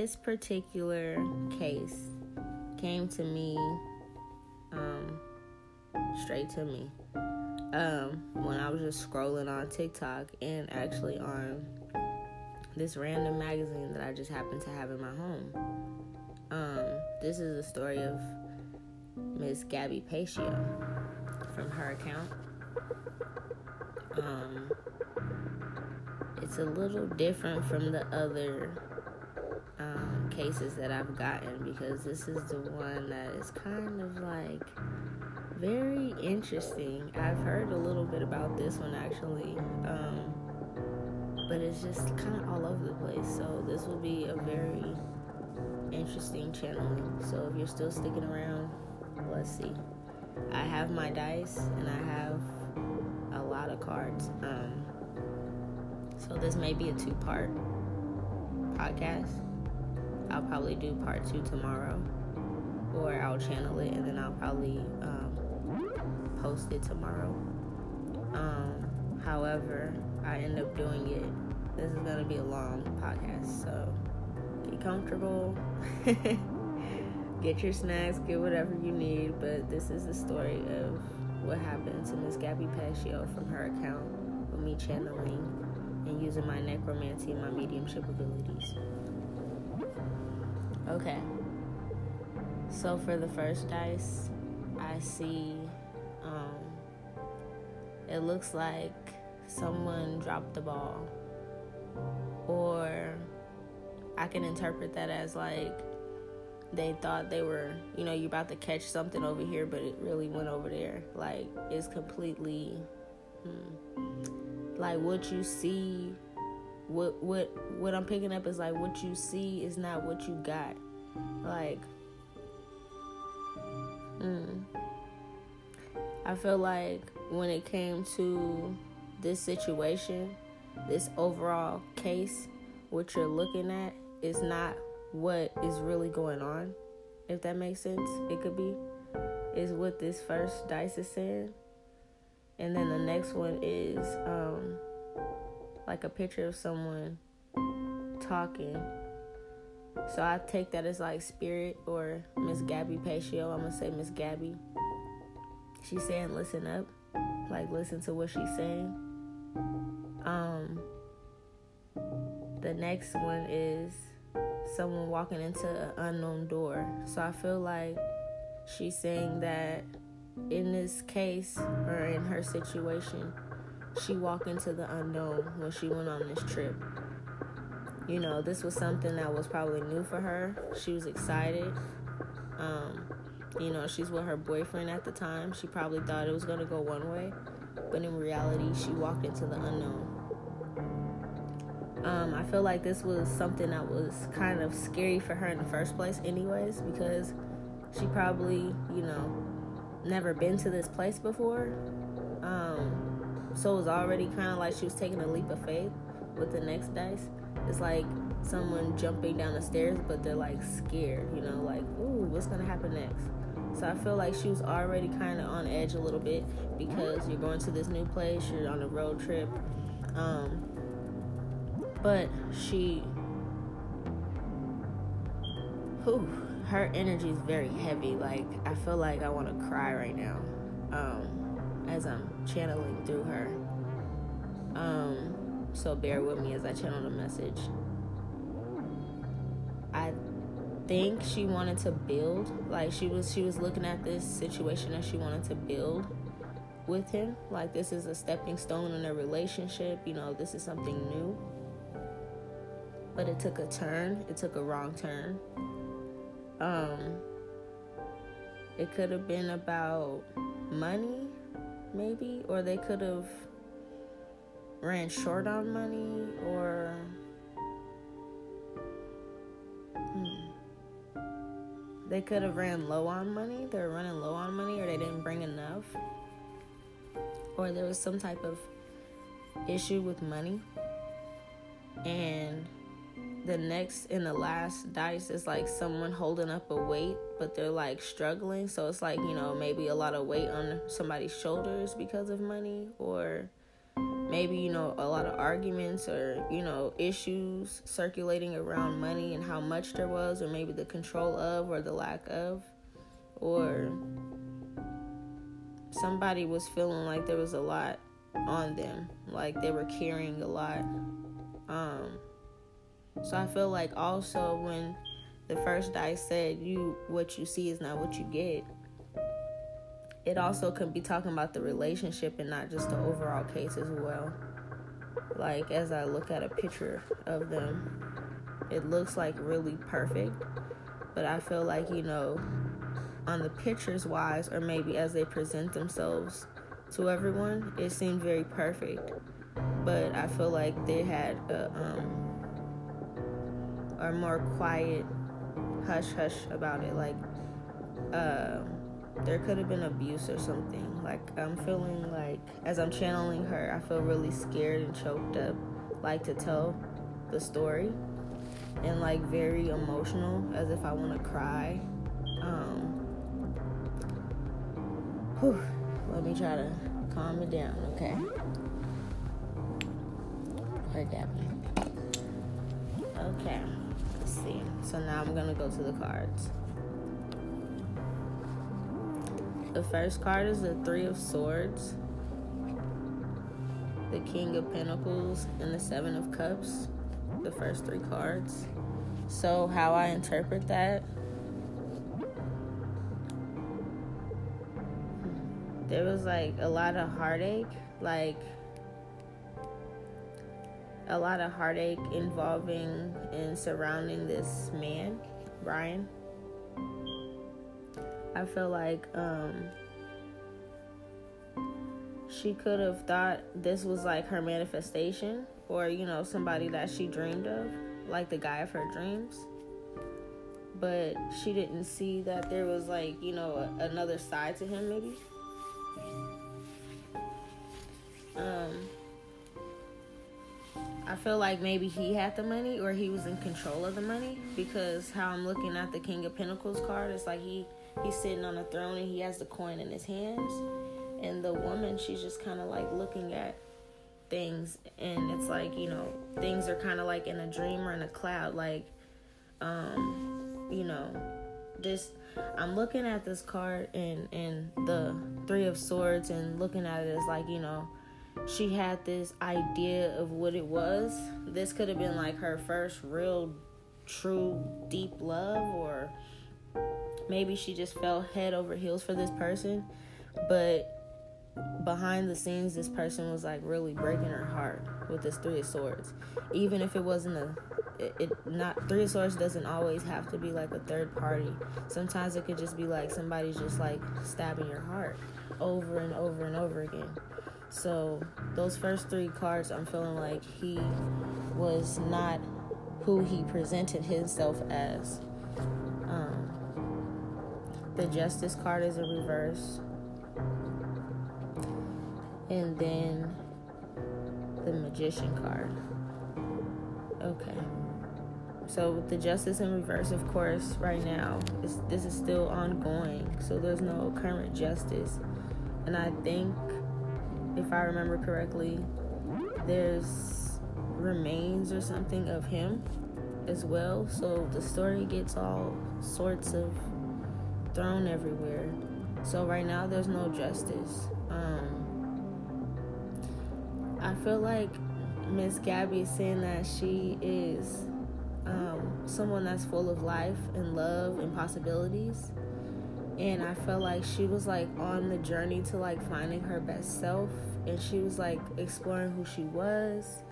this particular case came to me, um, straight to me, um, when I was just scrolling on TikTok and actually on this random magazine that I just happened to have in my home. Um, this is a story of Miss Gabby Petito from her account. Um, it's a little different from the other cases that I've gotten because this is the one that is kind of like very interesting. I've heard a little bit about this one actually, um, but it's just kind of all over the place. So this will be a very interesting channel. So if you're still sticking around, let's see. I have my dice and I have a lot of cards. Um, so this may be a two part podcast. I'll probably do part two tomorrow, or I'll channel it and then I'll probably um, post it tomorrow. Um, however, I end up doing it. This is gonna be a long podcast, so get comfortable, get your snacks, get whatever you need. But this is the story of what happened to Miss Gabby Petito from her account with me channeling and using my necromancy and my mediumship abilities. Okay. So for the first dice, I see um, it looks like someone dropped the ball or I can interpret that as like they thought they were, you know, you're about to catch something over here, but it really went over there. Like it's completely, hmm, like what you see. What what what I'm picking up is like what you see is not what you got. Like, hmm. I feel like when it came to this situation, this overall case, what you're looking at is not what is really going on, if that makes sense. It could be, is what this first dice is saying. And then the next one is um, like a picture of someone talking. So I take that as like spirit or Miss Gabby Petito. I'm gonna say Miss Gabby. She's saying listen up. Like listen to what she's saying. Um the next one is someone walking into an unknown door. So I feel like she's saying that in this case or in her situation, she walked into the unknown when she went on this trip. You know, this was something that was probably new for her. She was excited. Um, you know, she's with her boyfriend at the time. She probably thought it was going to go one way, but in reality, she walked into the unknown. Um, I feel like this was something that was kind of scary for her in the first place, anyways, because she probably, you know, never been to this place before. Um, so it was already kind of like she was taking a leap of faith with the next dice. It's like someone jumping down the stairs, but they're like scared, you know, like, ooh, what's gonna happen next? So I feel like she was already kind of on edge a little bit because you're going to this new place, you're on a road trip. Um, but she whew, her energy is very heavy like i feel like i want to cry right now um, as i'm channeling through her um, so bear with me as i channel the message i think she wanted to build like she was she was looking at this situation and she wanted to build with him like this is a stepping stone in a relationship you know this is something new but it took a turn. It took a wrong turn. Um, it could have been about money, maybe, or they could have ran short on money, or hmm, they could have ran low on money. They were running low on money, or they didn't bring enough, or there was some type of issue with money, and the next and the last dice is like someone holding up a weight but they're like struggling. So it's like, you know, maybe a lot of weight on somebody's shoulders because of money, or maybe, you know, a lot of arguments or, you know, issues circulating around money and how much there was, or maybe the control of or the lack of, or somebody was feeling like there was a lot on them, like they were carrying a lot. Um, so I feel like also when the first dice said you what you see is not what you get, it also could be talking about the relationship and not just the overall case as well. Like as I look at a picture of them, it looks like really perfect, but I feel like you know on the pictures wise or maybe as they present themselves to everyone, it seemed very perfect. But I feel like they had a, um, a more quiet hush hush about it. Like, uh, there could have been abuse or something. Like, I'm feeling like, as I'm channeling her, I feel really scared and choked up, like to tell the story, and like very emotional, as if I want to cry. Um, whew, let me try to calm it down, okay? Heard that. Okay, see. So now I'm gonna go to the cards. The first card is the Three of Swords, the King of Pentacles, and the Seven of Cups. The first three cards. So, how I interpret that there was like a lot of heartache, like a lot of heartache involving and surrounding this man, Brian. I feel like um, she could have thought this was like her manifestation or, you know, somebody that she dreamed of, like the guy of her dreams. But she didn't see that there was like, you know, another side to him, maybe. Um, I feel like maybe he had the money or he was in control of the money because how I'm looking at the King of Pentacles card, it's like he he's sitting on a throne and he has the coin in his hands, and the woman she's just kind of like looking at things and it's like you know things are kind of like in a dream or in a cloud like um you know this i'm looking at this card and and the three of swords and looking at it as like you know she had this idea of what it was. This could have been like her first real, true, deep love, or maybe she just fell head over heels for this person. But behind the scenes, this person was like really breaking her heart with this Three of Swords. Even if it wasn't a, it, it not Three of Swords doesn't always have to be like a third party. Sometimes it could just be like somebody's just like stabbing your heart over and over and over again. So those first three cards, I'm feeling like he was not who he presented himself as. Um, the Justice card is a reverse, and then the Magician card. Okay. So with the Justice in reverse, of course, right now this is still ongoing. So there's no current justice, and I think if I remember correctly, there's remains or something of him as well. So the story gets all sorts of thrown everywhere. So right now there's no justice. Um, I feel like Miss Gabby is saying that she is um, someone that's full of life and love and possibilities and I felt like she was like on the journey to like finding her best self and she was like exploring who she was.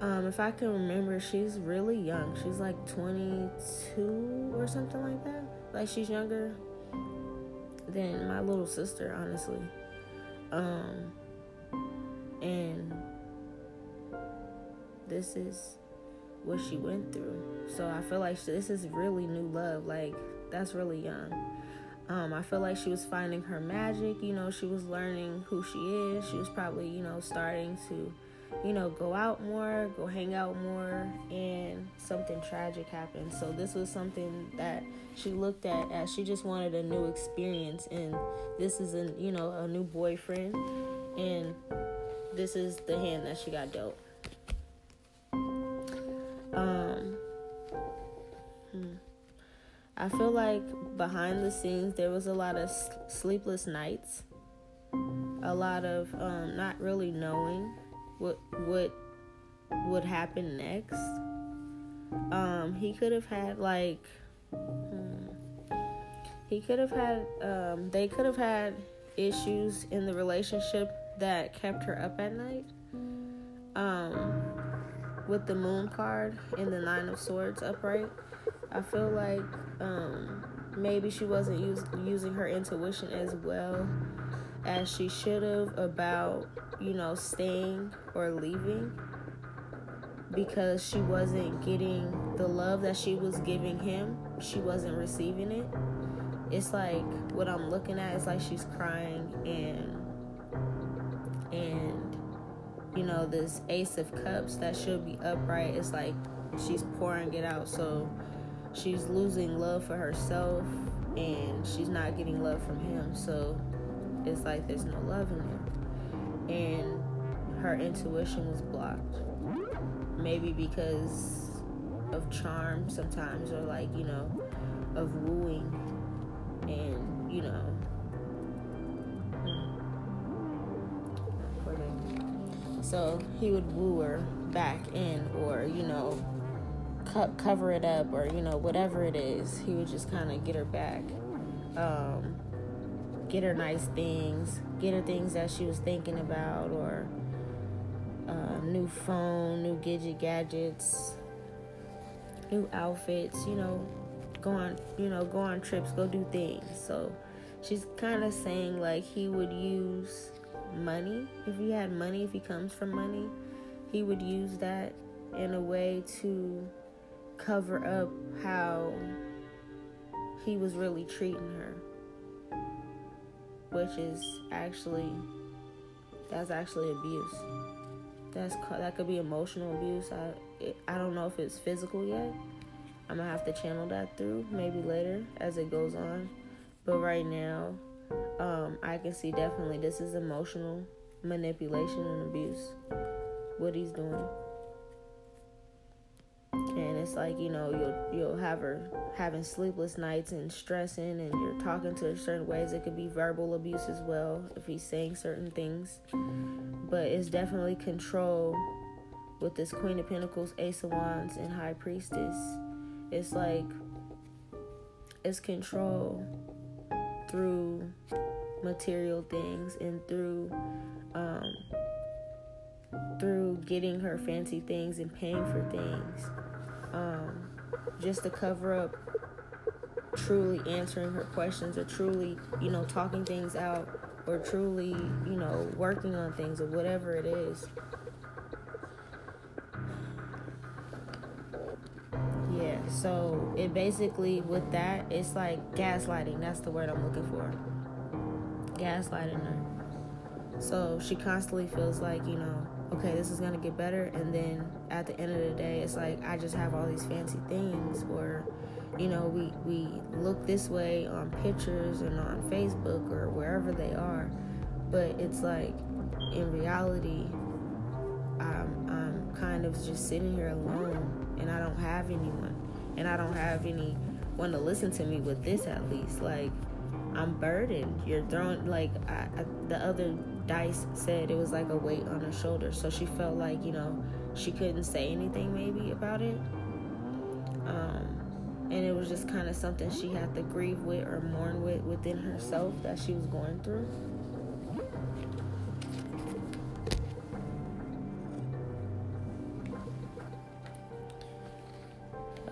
Um, if I can remember, she's really young. She's like 22 or something like that. Like she's younger than my little sister, honestly. Um, and this is what she went through. So I feel like this is really new love. Like that's really young. Um, I feel like she was finding her magic. You know, she was learning who she is. She was probably, you know, starting to you know, go out more, go hang out more, and something tragic happened. So this was something that she looked at as she just wanted a new experience, and this is a you know a new boyfriend, and this is the hand that she got dealt. Um, hmm. I feel like behind the scenes there was a lot of sleepless nights, a lot of um, not really knowing what what would happen next. Um, he could have had like hmm, he could have had um, they could have had issues in the relationship that kept her up at night. Um, with the moon card and the nine of swords upright, I feel like um, maybe she wasn't use, using her intuition as well as she should have about you know, staying or leaving because she wasn't getting the love that she was giving him. She wasn't receiving it. It's like what I'm looking at is like she's crying and and you know this ace of cups that should be upright it's like she's pouring it out so she's losing love for herself and she's not getting love from him so it's like there's no love in there and her intuition was blocked. Maybe because of charm sometimes, or like, you know, of wooing, and, you know. So he would woo her back in, or, you know, co- cover it up, or, you know, whatever it is. He would just kind of get her back. Um, get her nice things, get her things that she was thinking about, or uh, new phone, new gadget gadgets, new outfits. You know, go on, you know, go on trips, go do things. So she's kind of saying like he would use money if he had money, if he comes from money, he would use that in a way to cover up how he was really treating her which is actually that's actually abuse. That's that could be emotional abuse. I it, I don't know if it's physical yet. I'm gonna have to channel that through maybe later as it goes on. But right now, um, I can see definitely this is emotional manipulation and abuse. What he's doing and it's like you know you'll you'll have her having sleepless nights and stressing and you're talking to her certain ways. It could be verbal abuse as well if he's saying certain things. But it's definitely control with this queen of pentacles ace of wands and high priestess. It's like it's control through material things and through um, through getting her fancy things and paying for things um, just to cover up truly answering her questions or truly, you know, talking things out or truly, you know, working on things or whatever it is. Yeah, so it basically, with that, it's like gaslighting. That's the word I'm looking for. Gaslighting her. So she constantly feels like, you know, okay, this is gonna get better, and then at the end of the day, it's like I just have all these fancy things, or you know, we we look this way on pictures and on Facebook or wherever they are, but it's like in reality, I'm I'm kind of just sitting here alone, and I don't have anyone, and I don't have anyone to listen to me with this at least, like. I'm burdened. You're throwing like I, I, the other dice said it was like a weight on her shoulder. So she felt like you know she couldn't say anything maybe about it. Um, and it was just kind of something she had to grieve with or mourn with within herself that she was going through.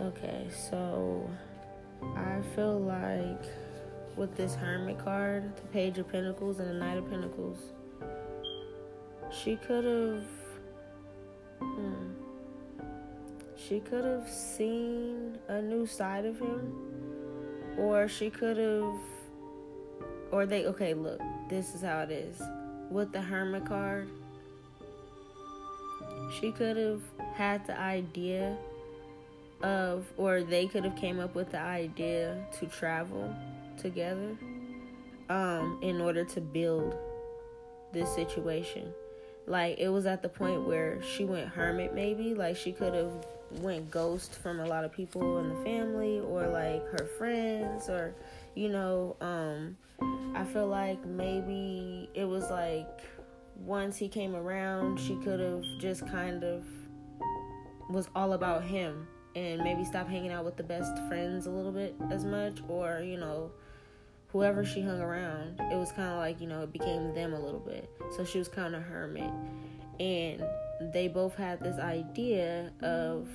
Okay, so I feel like with this Hermit card, the Page of Pentacles, and the Knight of Pentacles, she could have. Hmm, she could have seen a new side of him, or she could have. Or they. Okay, look, this is how it is. With the Hermit card, she could have had the idea of or they could have came up with the idea to travel together um in order to build this situation like it was at the point where she went hermit maybe. Like she could have went ghost from a lot of people in the family or like her friends or you know um i feel like maybe it was like once he came around she could have just kind of was all about him and maybe stop hanging out with the best friends a little bit as much or you know whoever she hung around it was kind of like you know it became them a little bit. So she was kind of hermit. And they both had this idea of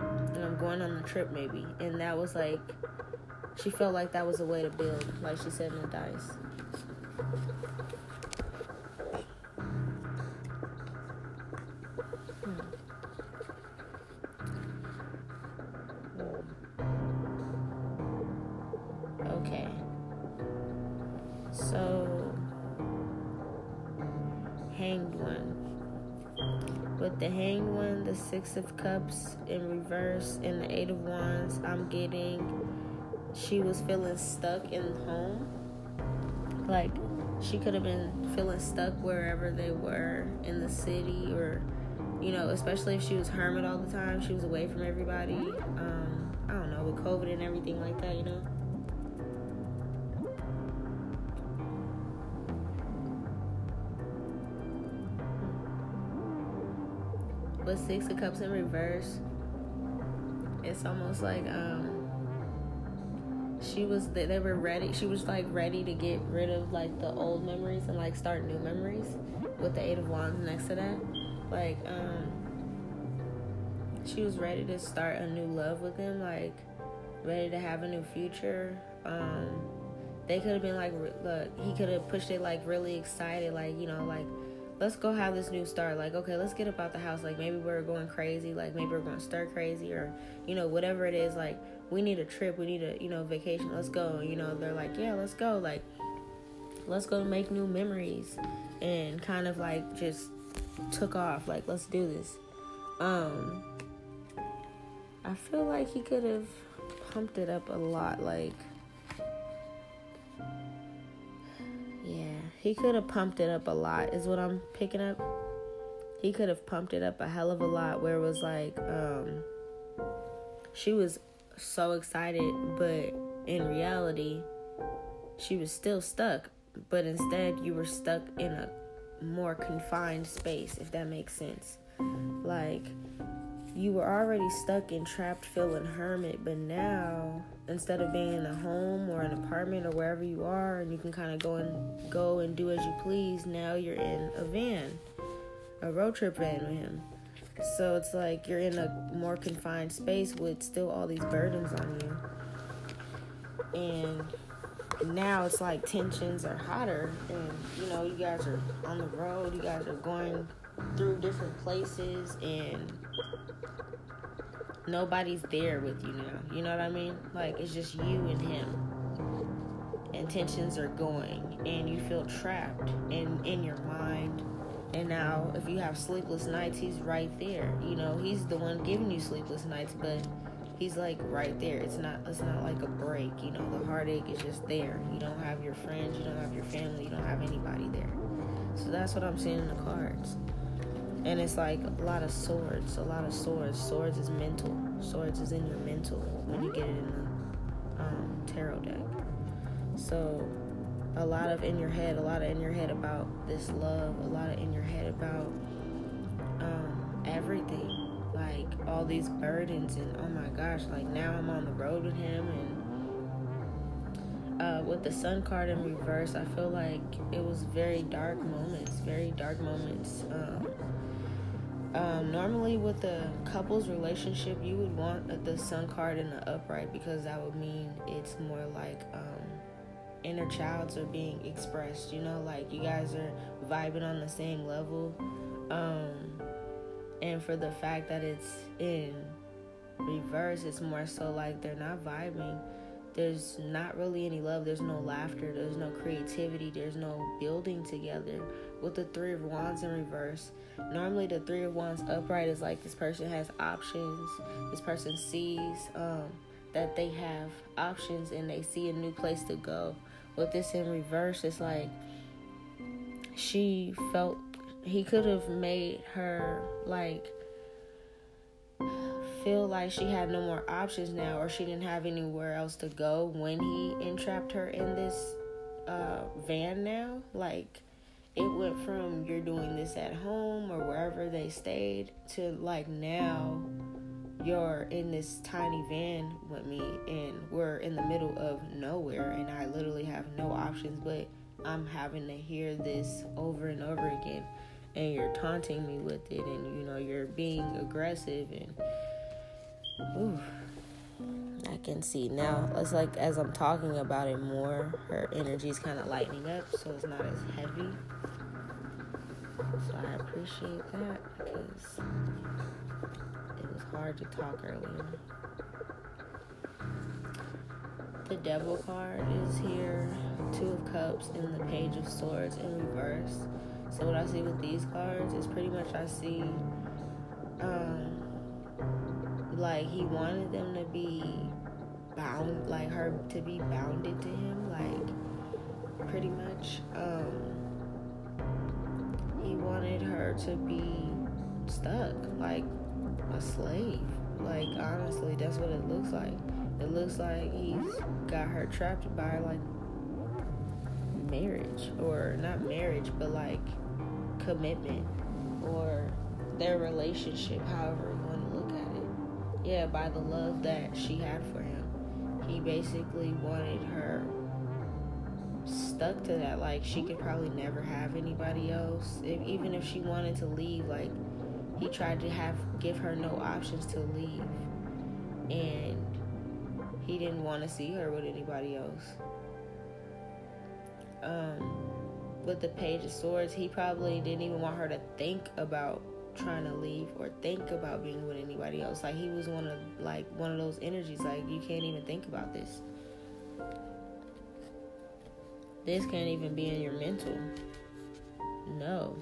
you know, going on the trip maybe. And that was like she felt like that was a way to build like she said in the dice hmm. Hmm. The hanged one, the six of cups in reverse, and the eight of wands, I'm getting she was feeling stuck in home. Like she could have been feeling stuck wherever they were in the city or you know, especially if she was hermit all the time, she was away from everybody. Um, I don't know, with COVID and everything like that, you know. But Six of Cups in reverse, it's almost like um she was they were ready she was like ready to get rid of like the old memories and like start new memories with the eight of wands next to that. Like um she was ready to start a new love with him like ready to have a new future. Um they could have been like look he could have pushed it like really excited like you know like let's go have this new start. Like, okay, let's get about the house. Like, maybe we're going crazy. Like, maybe we're going stir crazy, or you know, whatever it is. Like, we need a trip. We need a you know vacation. Let's go. You know, they're like, yeah, let's go. Like, let's go make new memories, and kind of like just took off. Like, let's do this. Um, I feel like he could have pumped it up a lot. Like He could have pumped it up a lot, is what I'm picking up. He could have pumped it up a hell of a lot where it was like, um, she was so excited, but in reality, she was still stuck. But instead, you were stuck in a more confined space, if that makes sense. Like, you were already stuck and trapped feeling hermit, but now instead of being in a home or an apartment or wherever you are and you can kind of go and go and do as you please, now you're in a van, a road trip van with him. So it's like you're in a more confined space with still all these burdens on you. And now it's like tensions are hotter and you know, you guys are on the road, you guys are going through different places and nobody's there with you now. You know what I mean? Like it's just you and him. And tensions are going and you feel trapped in in your mind. And now if you have sleepless nights, he's right there. You know, he's the one giving you sleepless nights, but he's like right there. It's not it's not like a break, you know, the heartache is just there. You don't have your friends, you don't have your family, you don't have anybody there. So that's what I'm seeing in the cards and it's like a lot of swords a lot of swords. Swords is mental. Swords is in your mental when you get it in the um, tarot deck. So a lot of in your head a lot of in your head about this love a lot of in your head about um, everything. Like all these burdens and oh my gosh like now i'm on the road with him and uh, with the sun card in reverse i feel like it was very dark moments very dark moments um, um, normally, with a couple's relationship, you would want the sun card in the upright because that would mean it's more like um, inner childs are being expressed. You know, like you guys are vibing on the same level. Um, and for the fact that it's in reverse, it's more so like they're not vibing. there's not really any love. There's no laughter. There's no creativity. There's no building together. With the Three of Wands in reverse, normally the Three of Wands upright is like this person has options. This person sees um, that they have options and they see a new place to go. With this in reverse, it's like she felt he could have made her like feel like she had no more options now or she didn't have anywhere else to go when he entrapped her in this uh, van now like it went from you're doing this at home or wherever they stayed to like now you're in this tiny van with me and we're in the middle of nowhere and I literally have no options but I'm having to hear this over and over again. And you're taunting me with it and you know you're being aggressive and ooh, I can see. Now it's like as I'm talking about it more her energy is kind of lightening up so it's not as heavy. So I appreciate that because it was hard to talk earlier. The devil card is here. Two of cups and the page of swords in reverse. So what I see with these cards is pretty much I see um like he wanted them to be bound like her to be bounded to him like pretty much um he wanted her to be stuck like a slave like honestly that's what it looks like it looks like he's got her trapped by like marriage or not marriage but like commitment or their relationship, however you want to look at it. Yeah, by the love that she had for him. He basically wanted her stuck to that. Like, she could probably never have anybody else. If, even if she wanted to leave, like, he tried to have give her no options to leave. And he didn't want to see her with anybody else. Um, with the Page of Swords, he probably didn't even want her to think about trying to leave or think about being with anybody else. Like he was one of like one of those energies. Like you can't even think about this. This can't even be in your mental. No.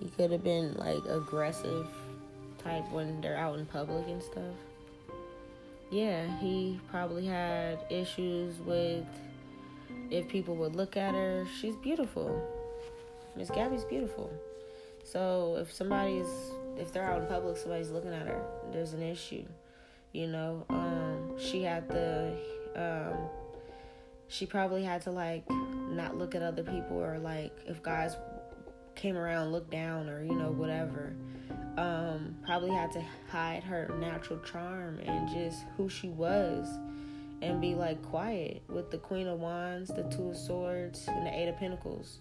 He could have been like aggressive type when they're out in public and stuff yeah, he probably had issues with if people would look at her. She's beautiful. Miss Gabby's beautiful. So if somebody's if they're out in public, somebody's looking at her, there's an issue. You know, um, she had the um, she probably had to like not look at other people or like if guys came around look down or you know whatever um, probably had to hide her natural charm and just who she was and be like quiet with the Queen of Wands, the Two of Swords, and the Eight of Pentacles.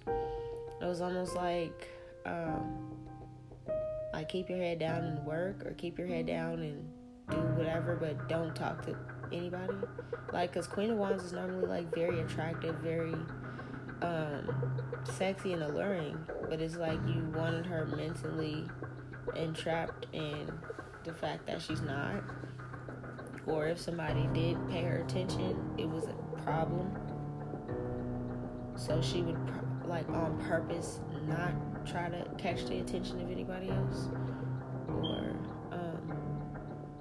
It was almost like, um, like keep your head down and work, or keep your head down and do whatever, but don't talk to anybody. Like, cause Queen of Wands is normally like very attractive, very um, sexy and alluring, but it's like you wanted her mentally entrapped in the fact that she's not. Or if somebody did pay her attention, it was a problem. So she would, like, on purpose not try to catch the attention of anybody else. Or um,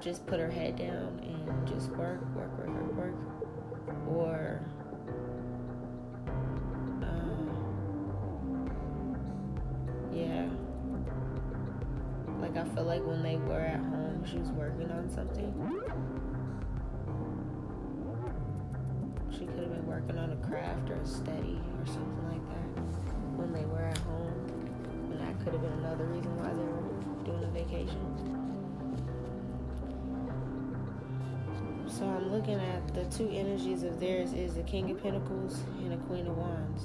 just put her head down and just work, work, work, work, work. Or Um, yeah. Like I feel like when they were at home, she was working on something. Working on a craft or a study or something like that when they were at home. And that could have been another reason why they were doing a vacation. So I'm looking at the two energies of theirs is the King of Pentacles and the Queen of Wands.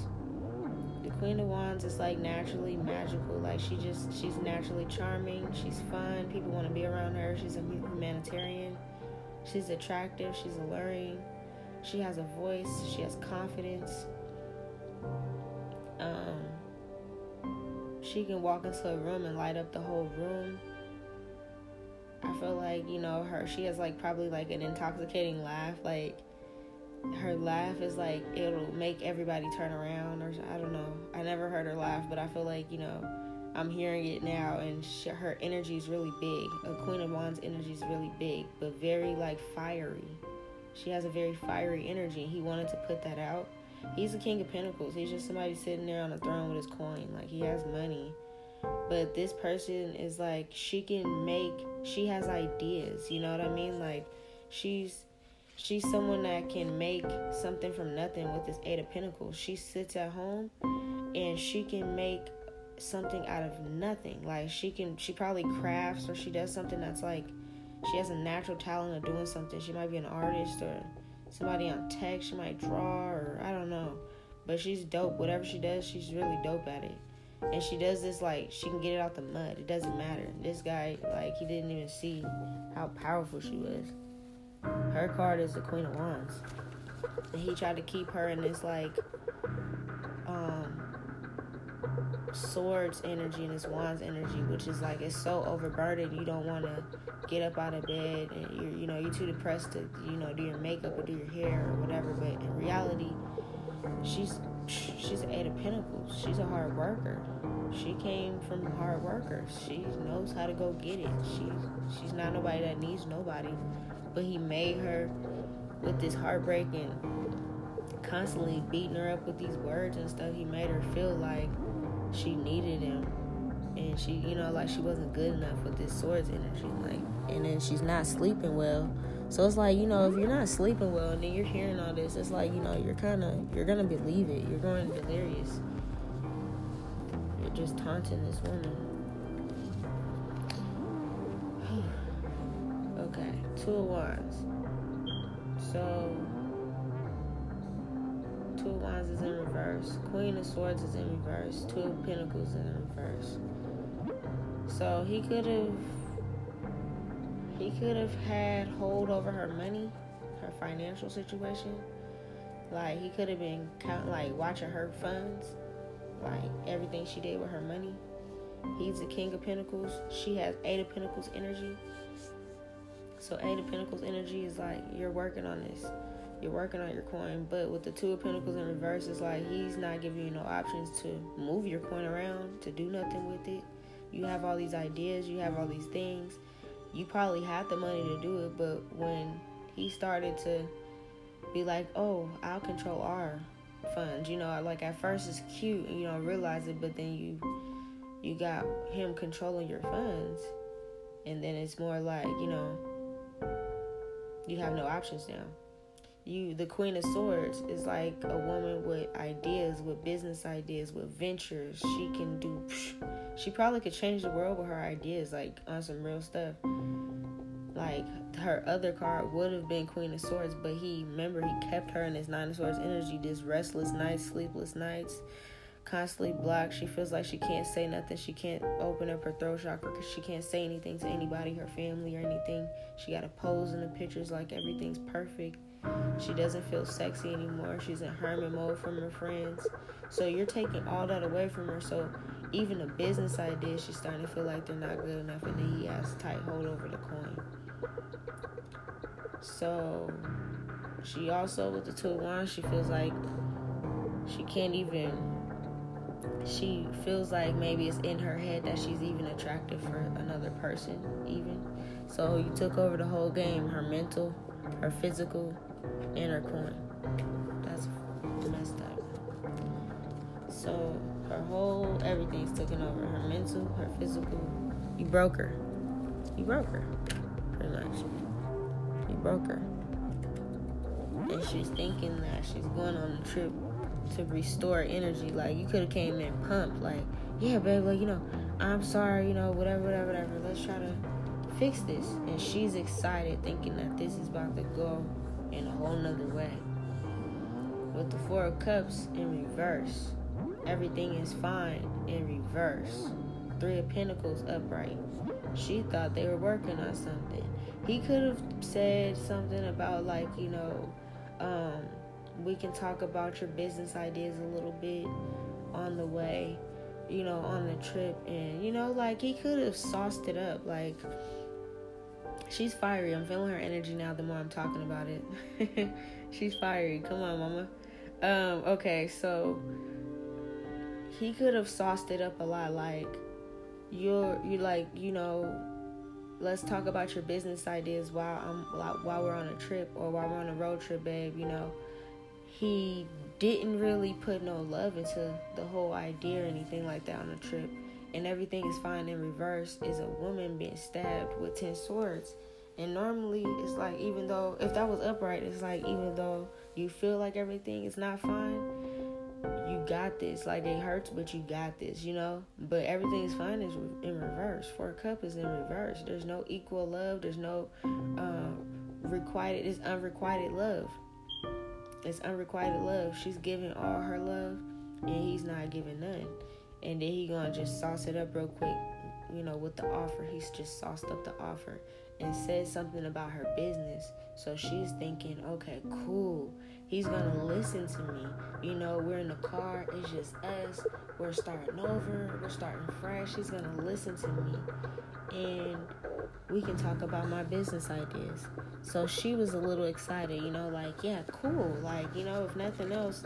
The Queen of Wands is like naturally magical. Like she just she's naturally charming. She's fun. People want to be around her. She's a humanitarian. She's attractive. She's alluring. She has a voice. She has confidence. Um, she can walk into a room and light up the whole room. I feel like, you know, her she has like probably like an intoxicating laugh. Like her laugh is like it'll make everybody turn around or I don't know. I never heard her laugh, but I feel like, you know, I'm hearing it now, and she, her energy is really big. A Queen of Wands energy is really big, but very like fiery. She has a very fiery energy. He wanted to put that out. He's the King of Pentacles. He's just somebody sitting there on the throne with his coin. Like he has money. But this person is like she can make she has ideas, you know what I mean? Like she's she's someone that can make something from nothing with this 8 of pentacles. She sits at home and she can make something out of nothing. Like she can she probably crafts or she does something that's like she has a natural talent of doing something. She might be an artist or somebody on tech, she might draw or I don't know. But she's dope. Whatever she does, she's really dope at it. And she does this like she can get it out the mud. It doesn't matter. This guy like he didn't even see how powerful she was. Her card is the Queen of Wands. And he tried to keep her in this like um swords energy and this wands energy, which is like it's so overburdened you don't want to get up out of bed and you're you know you're too depressed to you know do your makeup or do your hair or whatever. But in reality, she's she's an eight of pentacles. She's a hard worker. She came from hard workers. She knows how to go get it. She's she's not nobody that needs nobody. But he made her with this heartbreak and constantly beating her up with these words and stuff. He made her feel like she needed him. And she you know like she wasn't good enough with this swords energy like and then she's not sleeping well. So it's like you know if you're not sleeping well and then you're hearing all this it's like you know you're kind of you're gonna believe it. You're going delirious. You're just taunting this woman. Okay two of wands. So Two of Wands is in reverse. Queen of Swords is in reverse. Two of Pentacles is in reverse. So he could have he could have had hold over her money, her financial situation. Like he could have been count like watching her funds, like everything she did with her money. He's the King of Pentacles. She has Eight of Pentacles energy. So Eight of Pentacles energy is like you're working on this you're working on your coin. But with the Two of Pentacles in reverse, it's like he's not giving you no options to move your coin around, to do nothing with it. You have all these ideas, you have all these things. You probably have the money to do it, but when he started to be like, oh, I'll control our funds, you know, like at first it's cute and you don't realize it, but then you you got him controlling your funds, and then it's more like, you know, you have no options now you the queen of swords is like a woman with ideas with business ideas with ventures. She can do she probably could change the world with her ideas like on some real stuff. Like her other card would have been queen of swords but he remember he kept her in his nine of swords energy this restless nights sleepless nights constantly blocked. She feels like she can't say nothing. She can't open up her throat chakra because she can't say anything to anybody her family or anything. She got to pose in the pictures like everything's perfect she doesn't feel sexy anymore. She's in hermit mode from her friends. So you're taking all that away from her. So even a business idea, she's starting to feel like they're not good enough, and then he has tight hold over the coin. So she also with the two of wands, she feels like she can't even. She feels like maybe it's in her head that she's even attractive for another person, even. So you took over the whole game, her mental, her physical, and her coin. That's messed up. So her whole everything's taken over. Her mental, her physical. You broke her. You broke her. Pretty much. You broke her. And she's thinking that she's going on a trip to restore energy. Like you could have came in pumped, like, yeah, babe, like, you know, I'm sorry, you know, whatever, whatever, whatever. Let's try to fix this. And she's excited, thinking that this is about to go in a whole nother way. With the Four of Cups in reverse, everything is fine in reverse. Three of Pentacles upright. She thought they were working on something. He could have said something about, like, you know, um, we can talk about your business ideas a little bit on the way, you know, on the trip. And, you know, like, he could have sauced it up. Like, she's fiery. I'm feeling her energy now the more I'm talking about it. she's fiery. Come on, mama. Um, okay, so he could have sauced it up a lot like you're you like, you know, let's talk about your business ideas while I'm while we're on a trip or while we're on a road trip, babe, you know. He didn't really put no love into the whole idea or anything like that on the trip. And everything is fine in reverse is a woman being stabbed with 10 swords. And normally it's like, even though, if that was upright, it's like, even though you feel like everything is not fine, you got this. Like it hurts, but you got this, you know? But everything is fine is in reverse. Four cup is in reverse. There's no equal love, there's no um, requited, it's unrequited love. It's unrequited love. She's giving all her love, and he's not giving none. And then he gonna just sauce it up real quick, you know, with the offer. He's just sauced up the offer and said something about her business. So she's thinking, okay, cool. He's gonna listen to me. You know, we're in the car, it's just us. We're starting over, we're starting fresh. He's gonna listen to me. And we can talk about my business ideas. So she was a little excited, you know, like, yeah, cool. Like, you know, if nothing else,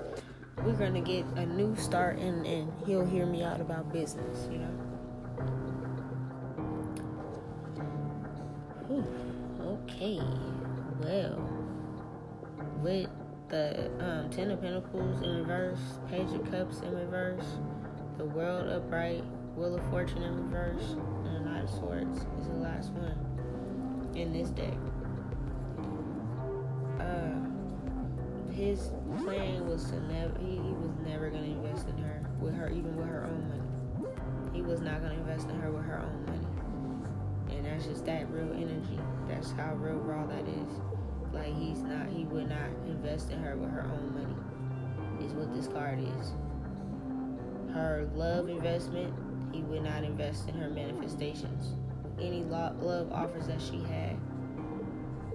we're to get a new start and, and he'll hear me out about business, you know. Whew. Okay, well, with the um, Ten of Pentacles in reverse, Page of Cups in reverse, the World upright, Wheel of Fortune in reverse, and the Knight of Swords is the last one in this deck. Uh, his plan was to never. He, he was never gonna invest in her with her, even with her own money. He was not gonna invest in her with her own money, and that's just that real energy. That's how real raw that is. Like he's not. He would not invest in her with her own money. Is what this card is. Her love investment he would not invest in her manifestations. Any love offers that she had,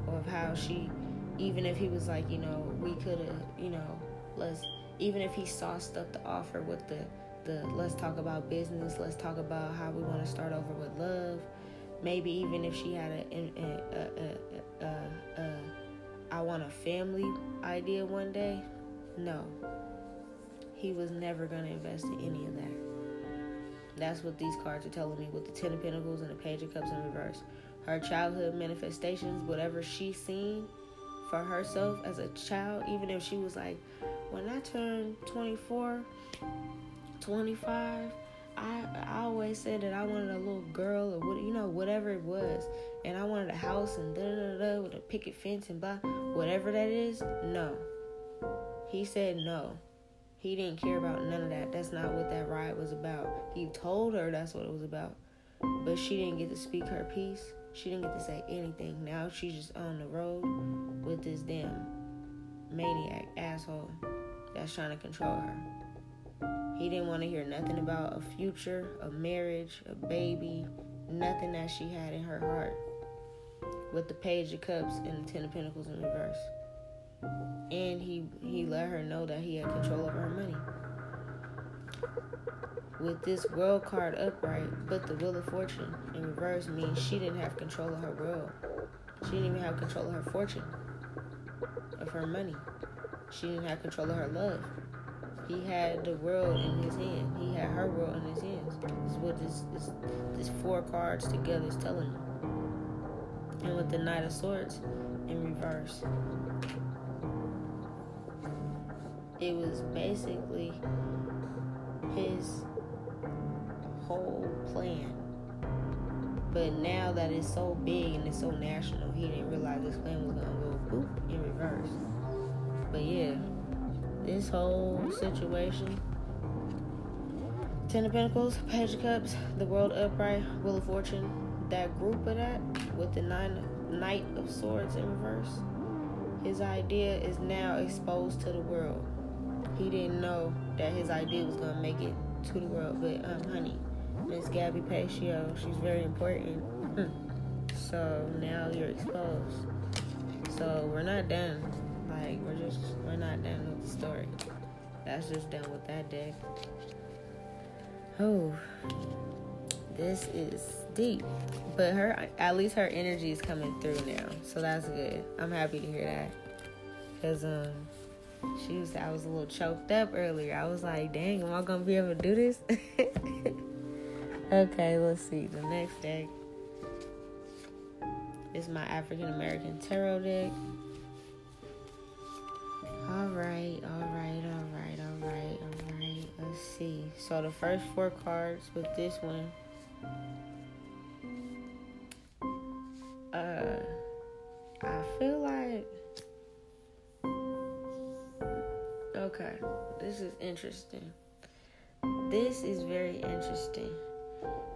of how she, even if he was like, you know, we could have, you know, let's, even if he sauced up the offer with the, the let's talk about business, let's talk about how we want to start over with love. Maybe even if she had a, a, a, a, a I want a family idea one day, no, he was never going to invest in any of that. That's what these cards are telling me with the Ten of Pentacles and the Page of Cups in reverse. Her childhood manifestations, whatever she's seen for herself as a child, even if she was like, when I turned 24, 25, I, I always said that I wanted a little girl or what you know whatever it was, and I wanted a house and da da da with a picket fence and blah whatever that is. No, he said no. He didn't care about none of that. That's not what that ride was about. He told her that's what it was about. But she didn't get to speak her piece. She didn't get to say anything. Now she's just on the road with this damn maniac asshole that's trying to control her. He didn't want to hear nothing about a future, a marriage, a baby, nothing that she had in her heart. With the Page of Cups and the Ten of Pentacles in reverse and he he let her know that he had control over her money. With this world card upright, but the wheel of fortune in reverse means she didn't have control of her world. She didn't even have control of her fortune, of her money. She didn't have control of her love. He had the world in his hand. He had her world in his hands. This is what this this, this four cards together is telling me. And with the Knight of Swords in reverse, it was basically his whole plan. But now that it's so big and it's so national, he didn't realize this plan was gonna go boop in reverse. But yeah, this whole situation. Ten of Pentacles, Page of Cups, the World Upright, Wheel of Fortune, that group of that with the nine Knight of Swords in reverse. His idea is now exposed to the world he didn't know that his idea was gonna make it to the world. But um, honey, Miss Gabby Petito, she's very important. so now you're exposed. So we're not done. Like we're just we're not done with the story. That's just done with that deck. Oh, this is deep. But her, at least her energy is coming through now, so that's good. I'm happy to hear that. Cause um, she was, I was a little choked up earlier. I was like, dang, am I gonna be able to do this? okay, let's see. The next deck is my African American tarot deck. All right, all right, all right, all right, all right. Let's see. So the first four cards with this one uh, I feel like okay, this is interesting. This is very interesting.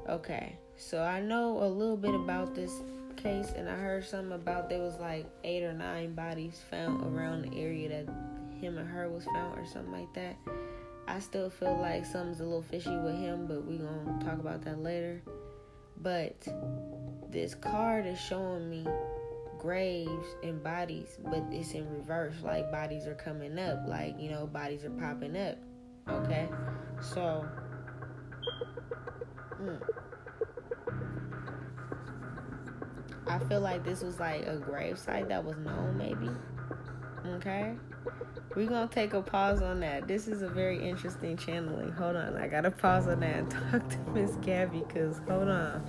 Okay, so I know a little bit about this case, and I heard something about there was like eight or nine bodies found around the area that him and her was found, or something like that. I still feel like something's a little fishy with him, but we're gonna talk about that later. But this card is showing me graves and bodies, but it's in reverse. Like bodies are coming up, like you know, bodies are popping up. Okay, so. I feel like this was like a grave site that was known, maybe. Okay. We're gonna take a pause on that. This is a very interesting channeling. Hold on, I gotta pause on that and talk to Miss Gabby because hold on.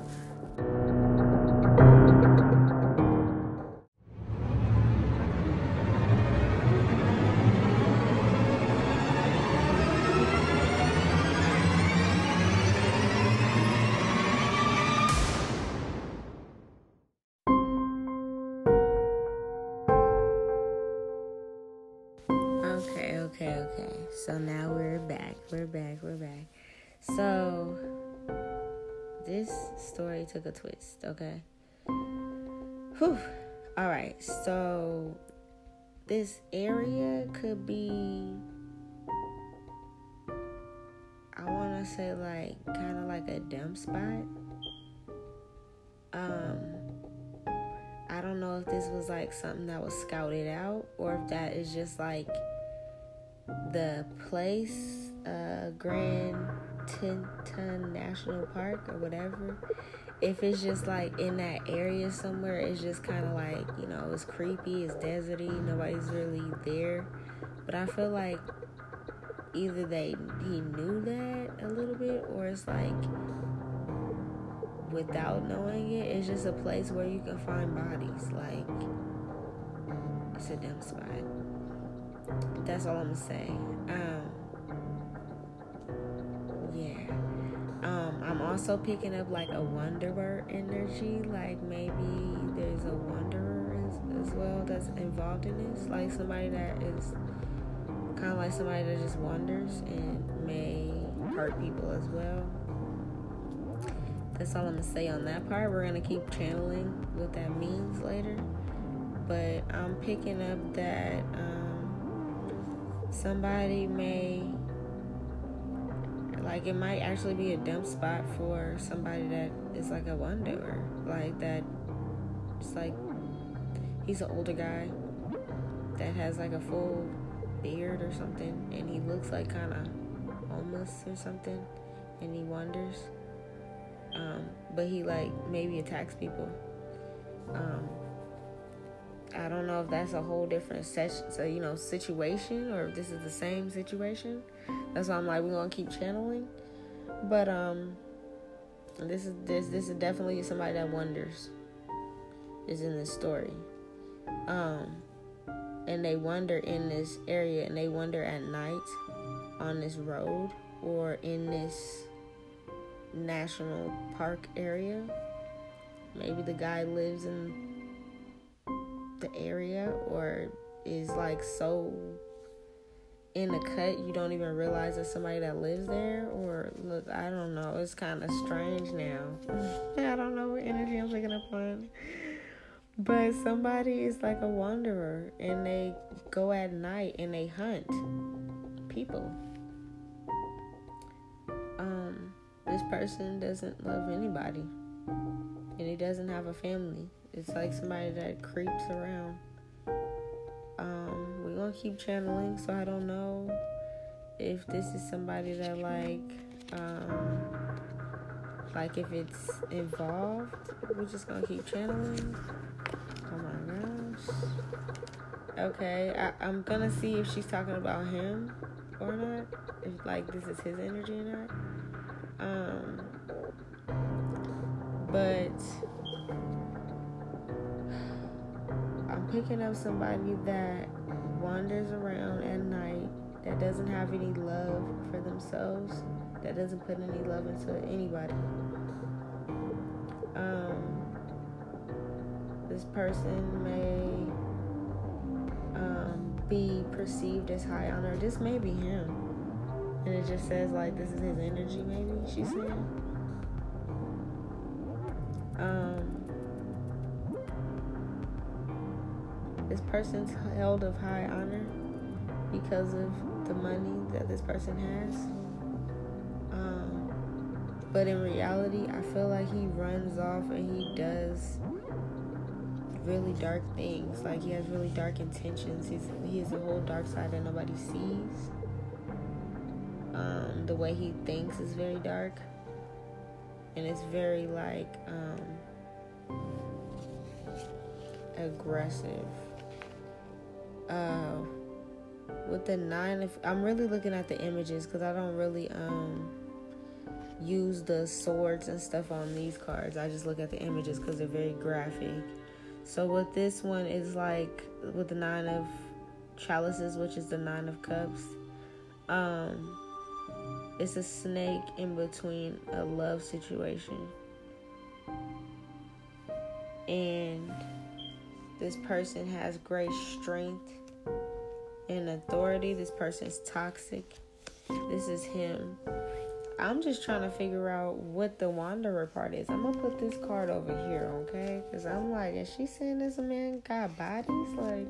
Took a twist, okay? Whew. All right. So this area could be I want to say like kind of like a dump spot. Um I don't know if this was like something that was scouted out or if that is just like the place, uh, Grand Teton National Park or whatever, if it's just like in that area somewhere, it's just kind of like, you know, it's creepy, it's deserty, nobody's really there. But I feel like either they he knew that a little bit or it's like without knowing it, it's just a place where you can find bodies. Like it's a dump spot. That's all I'm gonna say. Um, yeah. Also picking up like a wanderer energy. Like maybe there's a wanderer as, as well that's involved in this. Like somebody that is kind of like somebody that just wanders and may hurt people as well. That's all I'm gonna say on that part. We're gonna keep channeling what that means later. But I'm picking up that. Um, somebody may like it might actually be a dump spot for somebody that is like a wanderer like that it's like he's an older guy that has like a full beard or something and he looks like kind of homeless or something and he wanders um, but he like maybe attacks people. Um, I don't know if that's a whole different session, so you know, situation, or if this is the same situation. That's why I'm like, we're gonna keep channeling. But um, this is this this is definitely somebody that wonders. Is in this story, um, and they wander in this area, and they wander at night on this road or in this national park area. Maybe the guy lives in the area or is like so in the cut you don't even realize it's somebody that lives there? Or look i don't know. It's kind of strange now. I don't know what energy i'm picking up on. But somebody is like a wanderer and they go at night and they hunt people. Um this person doesn't love anybody and he doesn't have a family it's like somebody that creeps around. Um, we're gonna keep channeling, so I don't know if this is somebody that like um, Like if it's involved, we're just gonna keep channeling. Oh my gosh. Okay, I, I'm gonna see if she's talking about him or not. If like this is his energy or not. Um, but I'm picking up somebody that wanders around at night that doesn't have any love for themselves, that doesn't put any love into anybody. Um, this person may um, be perceived as high on honor. This may be him. And it just says, like, this is his energy, maybe, she's saying. Um, this person's held of high honor because of the money that this person has. Um, but in reality, I feel like he runs off and he does really dark things. Like he has really dark intentions. He's he has a whole dark side that nobody sees. Um, the way he thinks is very dark, and it's very like um, aggressive. Uh, with the nine of I'm really looking at the images because I don't really um use the swords and stuff on these cards. I just look at the images because they're very graphic. So with this one is like with the nine of chalices, which is the nine of cups. Um, it's a snake in between a love situation, and this person has great strength and authority. This person's toxic. This is him. I'm just trying to figure out what the wanderer part is. I'm gonna put this card over here, okay? Because I'm like, is she saying this man got bodies? Like,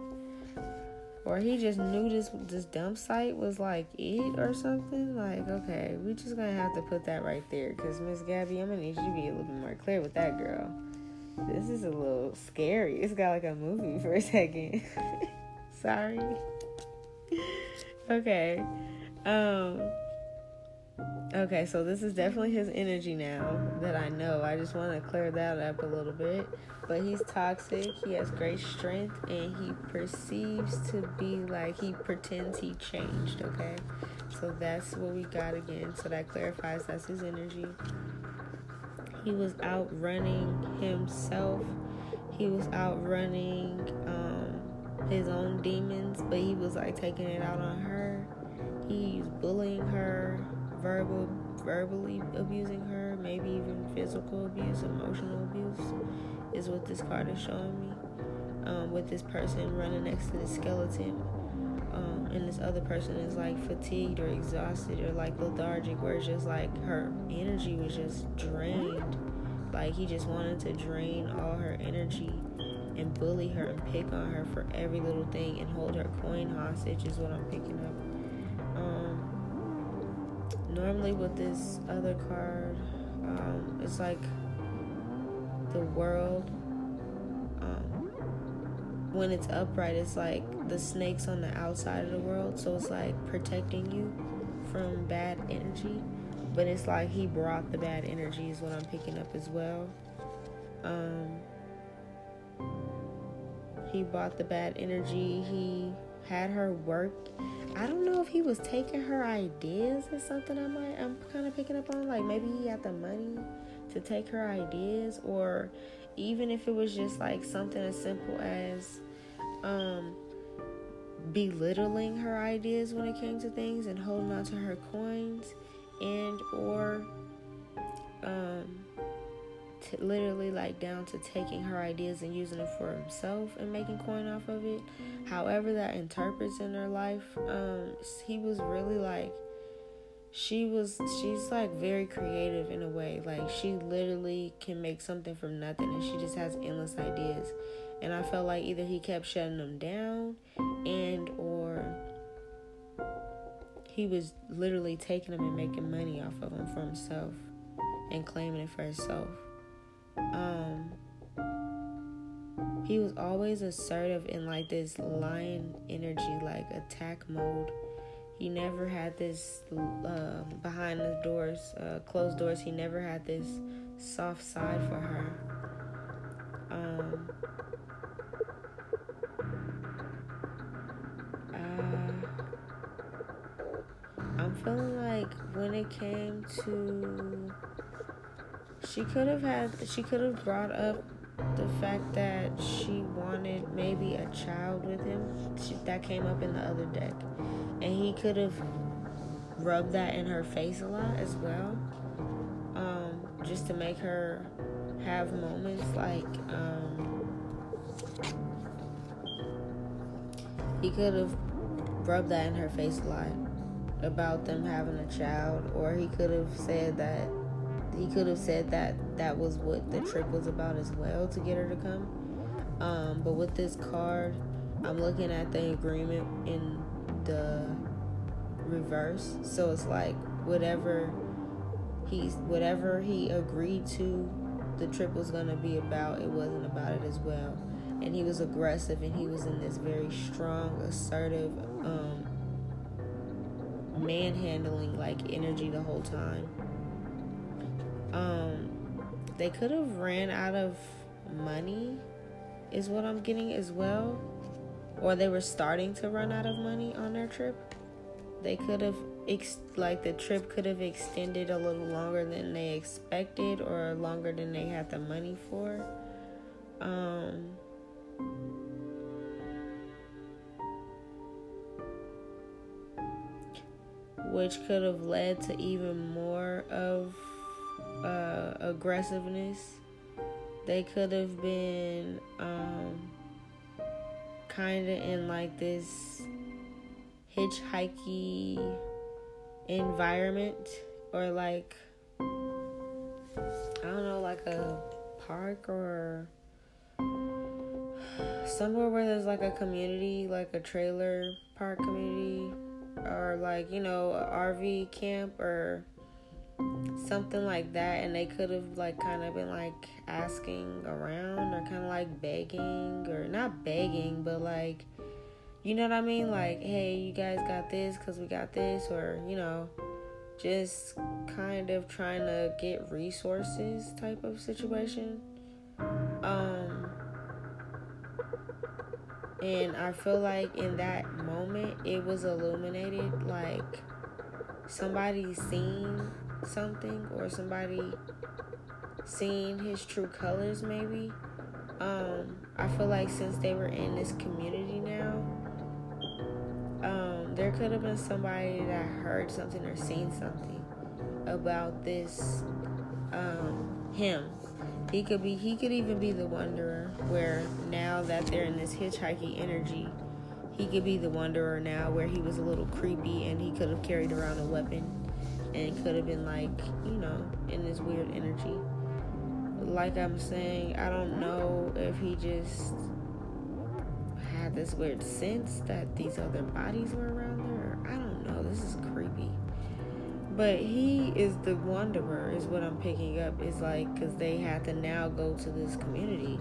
or he just knew this this dump site was like it or something? Like, okay, we just gonna have to put that right there. Because Miss Gabby, I'm gonna need you to be a little bit more clear with that girl. This is a little scary. It's got like a movie for a second. Sorry. okay. Um Okay, so this is definitely his energy now that I know. I just want to clear that up a little bit. But he's toxic, he has great strength, and he perceives to be like he pretends he changed, okay? So that's what we got again. So that clarifies that's his energy. He was outrunning himself, he was outrunning his own demons, but he was like taking it out on her. He's bullying her verbal verbally abusing her, maybe even physical abuse, emotional abuse is what this card is showing me. Um, with this person running next to the skeleton. Um, and this other person is like fatigued or exhausted or like lethargic, where it's just like her energy was just drained. Like he just wanted to drain all her energy and bully her and pick on her for every little thing and hold her coin hostage, is what I'm picking up. Um, normally with this other card, um, it's like the world. Um, when it's upright, it's like the snakes on the outside of the world, so it's like protecting you from bad energy. But it's like he brought the bad energy, is what I'm picking up as well. Um, he bought the bad energy. He had her work I don't know if he was taking her ideas or something. I might I'm kind of picking up on like maybe he had the money to take her ideas, or even if it was just like something as simple as um belittling her ideas when it came to things and holding on to her coins and or um t- literally like down to taking her ideas and using it for himself and making coin off of it. However, that interprets in her life, um, he was really like she was she's like very creative in a way. Like she literally can make something from nothing and she just has endless ideas. And i felt like either he kept shutting them down and or he was literally taking them and making money off of them for himself and claiming it for himself um he was always assertive in like this lion energy like attack mode he never had this uh, behind the doors, uh, closed doors. He never had this soft side for her. Um, uh, I'm feeling like when it came to, she could have had, she could have brought up the fact that she wanted maybe a child with him. She, that came up in the other deck and he could have rubbed that in her face a lot as well um, just to make her have moments like um, he could have rubbed that in her face a lot about them having a child or he could have said that he could have said that that was what the trip was about as well to get her to come um, but with this card i'm looking at the agreement in the reverse. So it's like whatever he's whatever he agreed to the trip was gonna be about, it wasn't about it as well. And he was aggressive and he was in this very strong, assertive, um, manhandling like energy the whole time. Um, they could have ran out of money, is what I'm getting as well or they were starting to run out of money on their trip. They could have, ex- like, the trip could have extended a little longer than they expected or longer than they had the money for. Um, which could have led to even more of uh, aggressiveness. They could have been. Um, kind of in like this hitchhiking environment or like I don't know, like a park or somewhere where there's like a community, like a trailer park community, or like, you know, a RV camp or something like that and they could have like kind of been like asking around or kind of like begging or not begging but like you know what i mean? Like hey you guys got this because we got this or you know just kind of trying to get resources type of situation. Um and i feel like in that moment it was illuminated like somebody seen something or somebody seeing his true colors maybe. Um i feel like since they were in this community now um there could have been somebody that heard something or seen something about this um him. He could be he could even be the wanderer where now that they're in this hitchhiking energy he could be the wanderer now where he was a little creepy and he could have carried around a weapon and could have been like, you know, in this weird energy. Like I'm saying, I don't know if he just had this weird sense that these other bodies were around there. I don't know. This is creepy. But he is the wanderer, is what I'm picking up. Is like, because they had to now go to this community.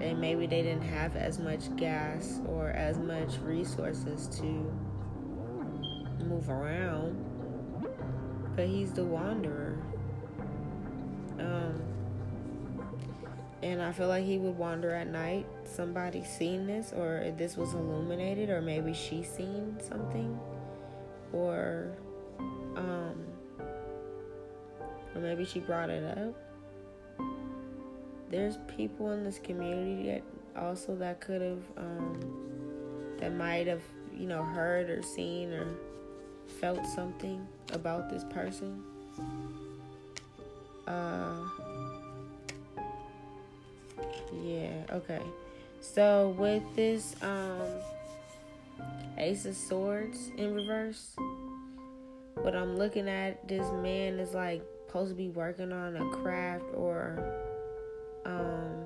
And maybe they didn't have as much gas or as much resources to move around but he's the wanderer. Um, and I feel like he would wander at night. Somebody seen this, or this was illuminated, or maybe she seen something, or, um, or maybe she brought it up. There's people in this community that also that could have, um, that might have, you know, heard or seen or felt something about this person. Uh, yeah, okay. So with this um Ace of Swords in reverse, what I'm looking at, this man is like supposed to be working on a craft or um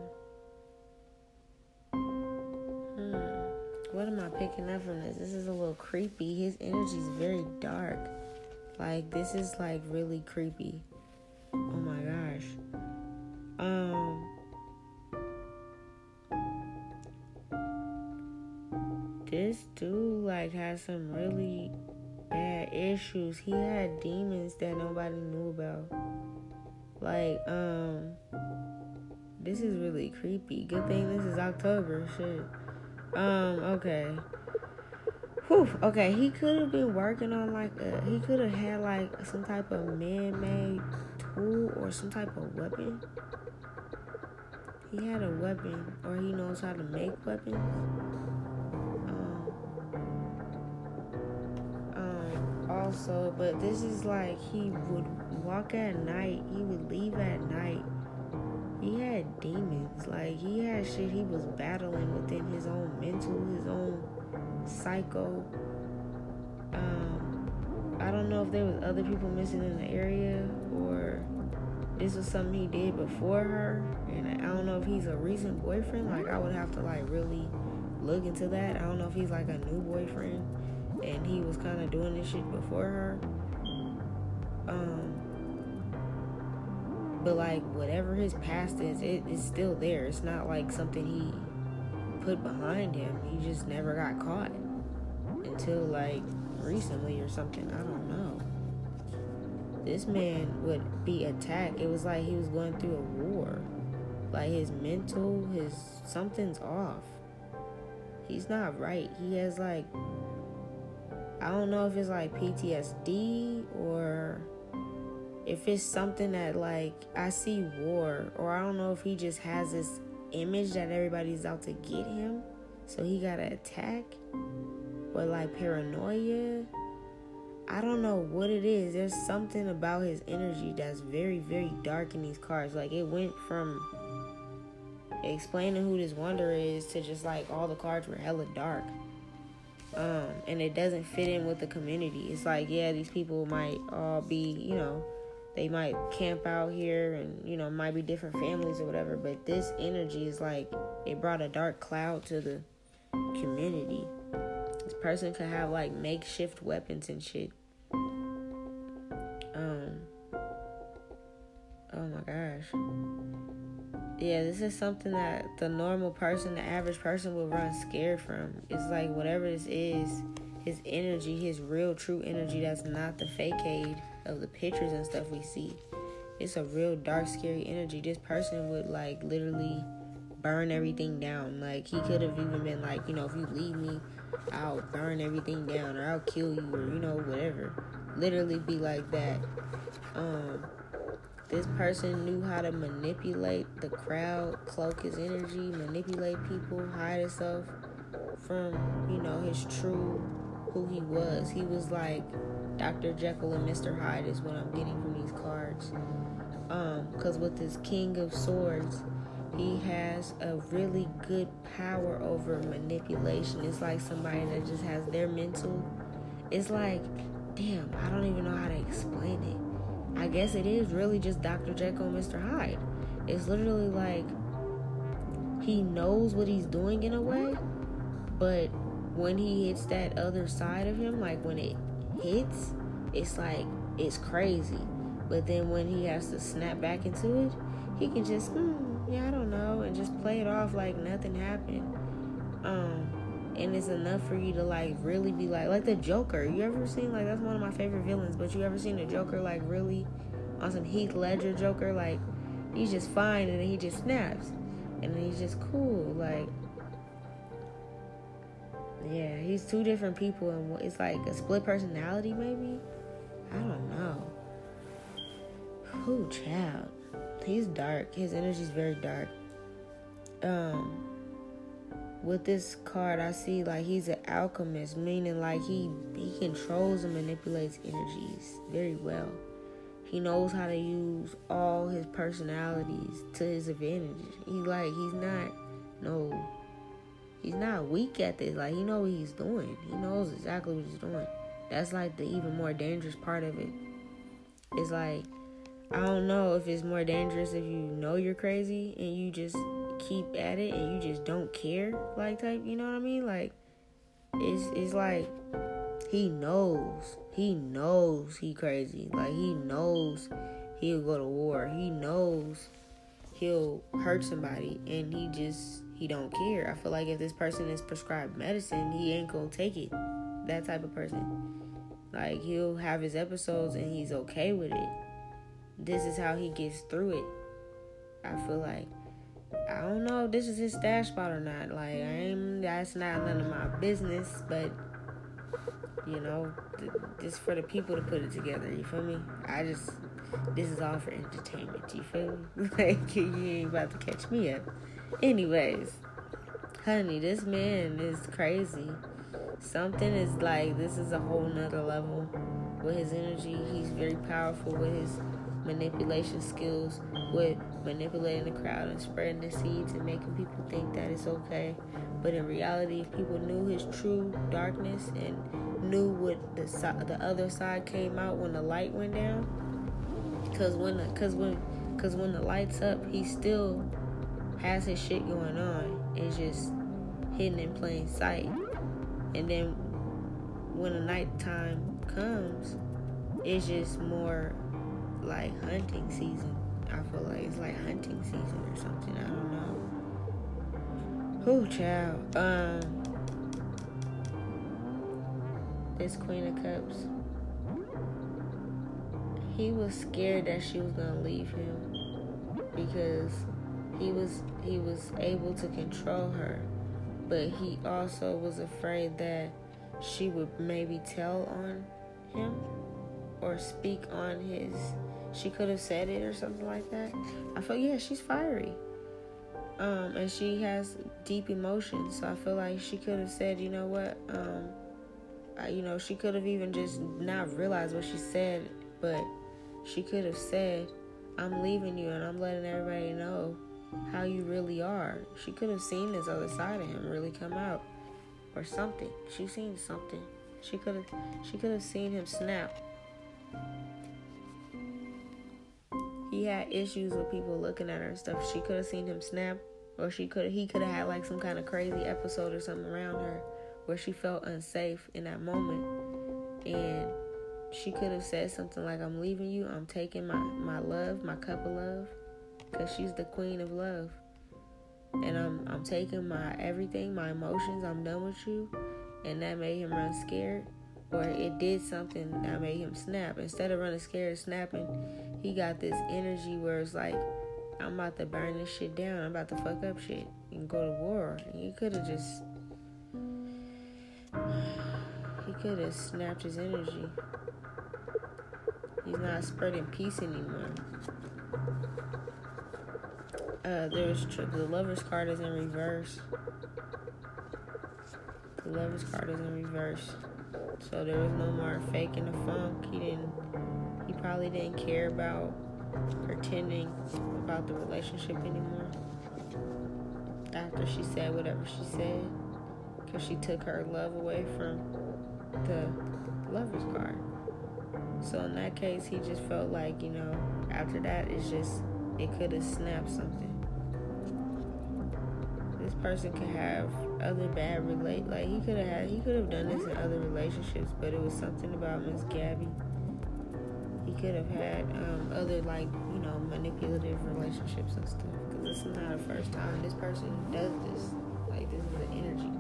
what am I picking up from this? This is a little creepy. His energy is very dark. Like this is like really creepy. Oh my gosh. Um this dude like has some really bad issues. He had demons that nobody knew about. Like, um, this is really creepy. Good thing this is October. Shit. Um, okay. Whew, okay, he could have been working on like a, he could have had like some type of man-made tool or some type of weapon. He had a weapon, or he knows how to make weapons. Um, um, also, but this is like he would walk at night. He would leave at night. He had demons. Like he had shit he was battling within his own mental, his own psycho. Um, I don't know if there was other people missing in the area or this was something he did before her, and I don't know if he's a recent boyfriend. Like I would have to like really look into that. I don't know if he's like a new boyfriend and he was kind of doing this shit before her. Um, but like whatever his past is, it's still there. It's not like something he put behind him. He just never got caught until like recently or something. I don't know. This man would be attacked. It was like he was going through a war. Like his mental, his something's off. He's not right. He has like I don't know if it's like PTSD or if it's something that like I see war or I don't know if he just has this image that everybody's out to get him, so he got to attack, or like paranoia. I don't know what it is. There's something about his energy that's very, very dark in these cards. Like it went from explaining who this wonder is to just like all the cards were hella dark. Um, and it doesn't fit in with the community. It's like, yeah, these people might all be, you know, they might camp out here and you know might be different families or whatever but this energy is like it brought a dark cloud to the community. This person could have like makeshift weapons and shit. Um oh my gosh. Yeah this is something that the normal person the average person will run scared from. It's like whatever this is his energy his real true energy that's not the fake aid of the pictures and stuff we see. It's a real dark, scary energy. This person would like literally burn everything down. Like he could have even been like, you know, if you leave me, I'll burn everything down or I'll kill you or you know whatever. Literally be like that. Um this person knew how to manipulate the crowd, cloak his energy, manipulate people, hide himself from, you know, his true who he was. He was like Dr. Jekyll and Mr. Hyde is what I'm getting from these cards. Um, cause with this King of Swords, he has a really good power over manipulation. It's like somebody that just has their mental. It's like, damn, I don't even know how to explain it. I guess it is really just Dr. Jekyll and Mr. Hyde. It's literally like he knows what he's doing in a way, but when he hits that other side of him, like when it hits, it's like it's crazy. But then when he has to snap back into it, he can just, hmm, yeah, I don't know, and just play it off like nothing happened. Um, and it's enough for you to like really be like, like the Joker. You ever seen like that's one of my favorite villains? But you ever seen the Joker like really on some Heath Ledger Joker? Like he's just fine, and then he just snaps, and he's just cool, like. Yeah, he's two different people, and it's like a split personality, maybe. I don't know. Who child? He's dark. His energy's very dark. Um, with this card, I see like he's an alchemist, meaning like he he controls and manipulates energies very well. He knows how to use all his personalities to his advantage. He like he's not no he's not weak at this. Like he know what he's doing. He knows exactly what he's doing. That's like the even more dangerous part of it. It's like I don't know if it's more dangerous if you know you're crazy and you just keep at it and you just don't care like type, you know what I mean? Like it's it's like he knows. He knows he crazy. Like he knows he'll go to war. He knows he'll hurt somebody and he just he don't care. I feel like if this person is prescribed medicine, he ain't gonna take it. That type of person. Like he'll have his episodes and he's okay with it. This is how he gets through it. I feel like I don't know if this is his stash spot or not. Like I ain't that's not none of my business, but you know, th- this for the people to put it together. You feel me? I just this is all for entertainment. You feel me? like you ain't about to catch me up. Anyways, honey, this man is crazy. Something is like this is a whole nother level with his energy. He's very powerful with his manipulation skills, with manipulating the crowd and spreading the seeds and making people think that it's okay. But in reality, if people knew his true darkness and knew what the the other side came out when the light went down, because when the, cause when cause when the lights up, he still has his shit going on. It's just hidden in plain sight. And then when the nighttime comes, it's just more like hunting season. I feel like it's like hunting season or something. I don't know. Who child? Um, this Queen of Cups. He was scared that she was gonna leave him because he was he was able to control her but he also was afraid that she would maybe tell on him or speak on his she could have said it or something like that. I feel yeah she's fiery. Um and she has deep emotions so i feel like she could have said you know what? Um I, you know she could have even just not realized what she said but she could have said i'm leaving you and i'm letting everybody know how you really are. She could have seen this other side of him really come out or something. She seen something. She could have she could have seen him snap. He had issues with people looking at her and stuff. She could have seen him snap or she could he could have had like some kind of crazy episode or something around her where she felt unsafe in that moment. And she could have said something like I'm leaving you. I'm taking my my love, my cup of love because she's the queen of love. And I'm I'm taking my everything, my emotions. I'm done with you, and that made him run scared, or it did something that made him snap. Instead of running scared, snapping, he got this energy where it's like, I'm about to burn this shit down. I'm about to fuck up shit and go to war. He could have just, he could have snapped his energy. He's not spreading peace anymore. Uh, there's the lover's card is in reverse. The lover's card is in reverse. So there was no more faking the funk. He didn't. He probably didn't care about pretending about the relationship anymore. After she said whatever she said, because she took her love away from the lover's card. So in that case, he just felt like you know. After that, it's just it could have snapped something this person could have other bad relate like he could have had he could have done this in other relationships but it was something about miss gabby. He could have had um, other like you know manipulative relationships and stuff because this is not the first time this person does this like this is the energy.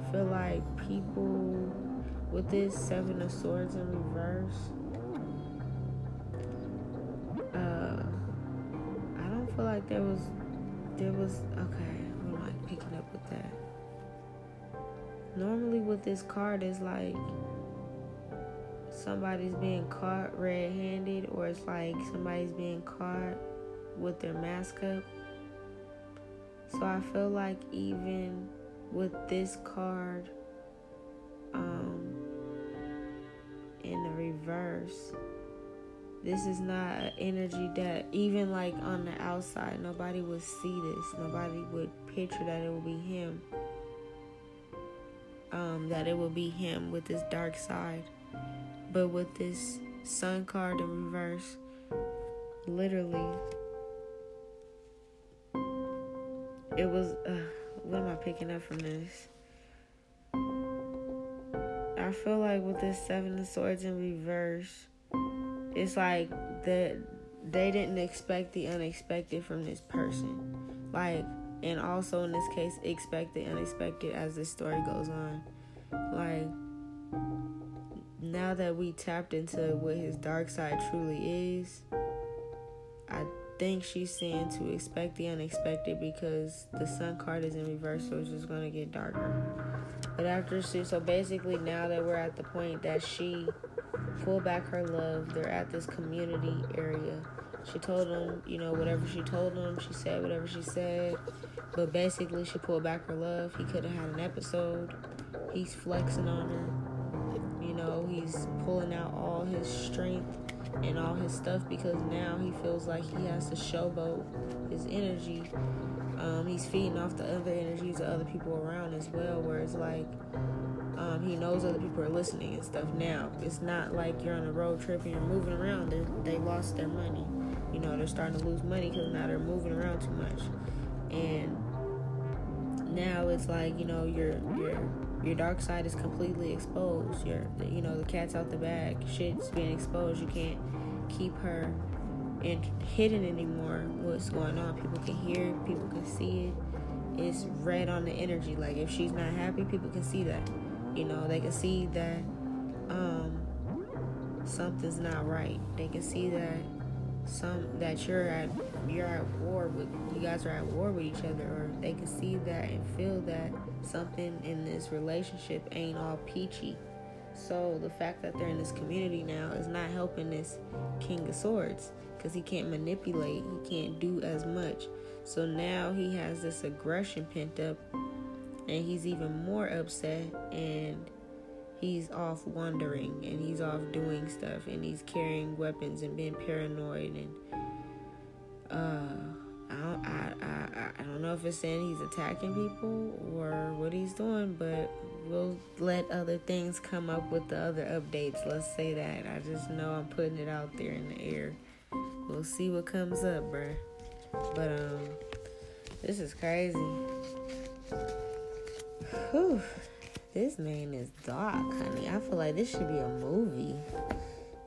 I feel like people with this seven of swords in reverse feel like there was there was okay, I'm like picking up with that? Normally with this card is like somebody's being caught red handed or it's like somebody's being caught with their mask up. So I feel like even with this card um in the reverse this is not an energy that even like on the outside nobody would see this. Nobody would picture that it would be him. Um, that it would be him with this dark side. But with this sun card in reverse literally it was uh, what am i picking up from this? I feel like with this seven of swords in reverse it's like that they didn't expect the unexpected from this person. Like, and also in this case, expect the unexpected as this story goes on. Like, now that we tapped into what his dark side truly is, I think she's saying to expect the unexpected because the sun card is in reverse, so it's just gonna get darker. But after she, so basically, now that we're at the point that she pulled back her love, they're at this community area. She told him, you know, whatever she told him, she said whatever she said. But basically, she pulled back her love. He could have had an episode. He's flexing on her. You know, he's pulling out all his strength and all his stuff because now he feels like he has to showboat his energy. Um, he's feeding off the other energies of other people around as well, where it's like um, he knows other people are listening and stuff now. It's not like you're on a road trip and you're moving around. They're, they lost their money. You know, they're starting to lose money because now they're moving around too much. And now it's like, you know, your your your dark side is completely exposed. Your you know, the cat's out the bag. Shit's being exposed. You can't keep her in hidden anymore what's going on. People can hear people can see it. It's red on the energy. Like if she's not happy, people can see that. You know, they can see that um, something's not right. They can see that some that you're at you're at war with you guys are at war with each other or they can see that and feel that something in this relationship ain't all peachy. So the fact that they're in this community now is not helping this King of Swords because he can't manipulate, he can't do as much. So now he has this aggression pent up and he's even more upset and he's off wandering and he's off doing stuff and he's carrying weapons and being paranoid and uh I don't I, I, I don't know if it's saying he's attacking people or what he's doing, but we'll let other things come up with the other updates. Let's say that. I just know I'm putting it out there in the air. We'll see what comes up, bruh. But um this is crazy. Whew. This man is dark, honey. I feel like this should be a movie.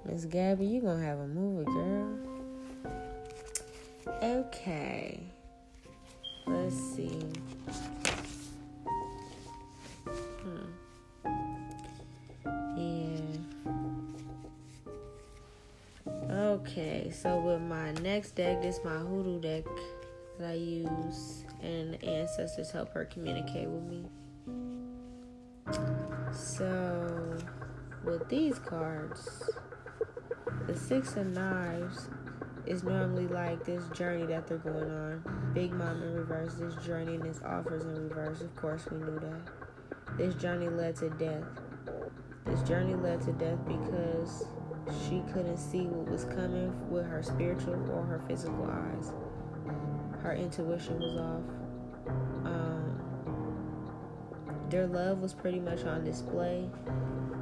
Miss Gabby, you gonna have a movie, girl. Okay. Let's see. Hmm. Yeah. Okay, so with my next deck, this is my hoodoo deck that I use, and ancestors help her communicate with me. So, with these cards, the Six of Knives is normally like this journey that they're going on. Big Mom in reverse, this journey and this offers in reverse. Of course, we knew that. This journey led to death. This journey led to death because she couldn't see what was coming with her spiritual or her physical eyes. Her intuition was off. Um, their love was pretty much on display.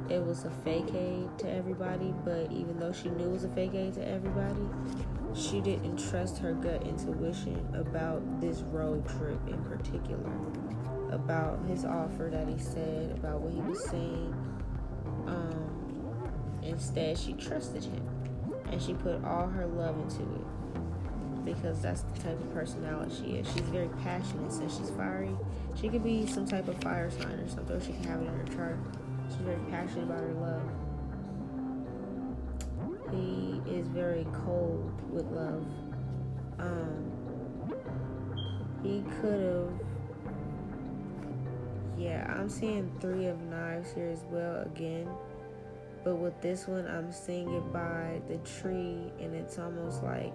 It was a fake aid to everybody, but even though she knew it was a fake aid to everybody, she didn't trust her gut intuition about this road trip in particular, about his offer that he said, about what he was saying. Um, instead, she trusted him and she put all her love into it because that's the type of personality she is. She's very passionate since she's fiery. She could be some type of fire sign or something. Or she can have it in her chart. She's very passionate about her love. He is very cold with love. Um, he could have. Yeah, I'm seeing three of knives here as well again. But with this one, I'm seeing it by the tree, and it's almost like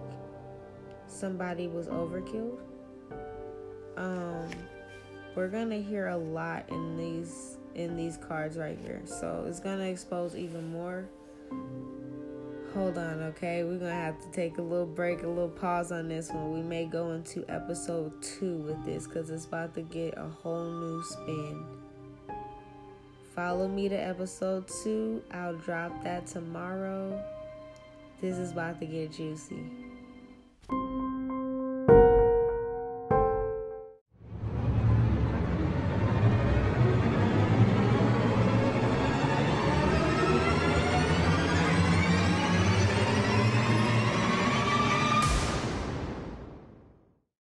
somebody was overkilled. Um, we're gonna hear a lot in these in these cards right here, so it's gonna expose even more. Hold on, okay? We're gonna have to take a little break, a little pause on this one. We may go into episode two with this because it's about to get a whole new spin. Follow me to episode two. I'll drop that tomorrow. This is about to get juicy.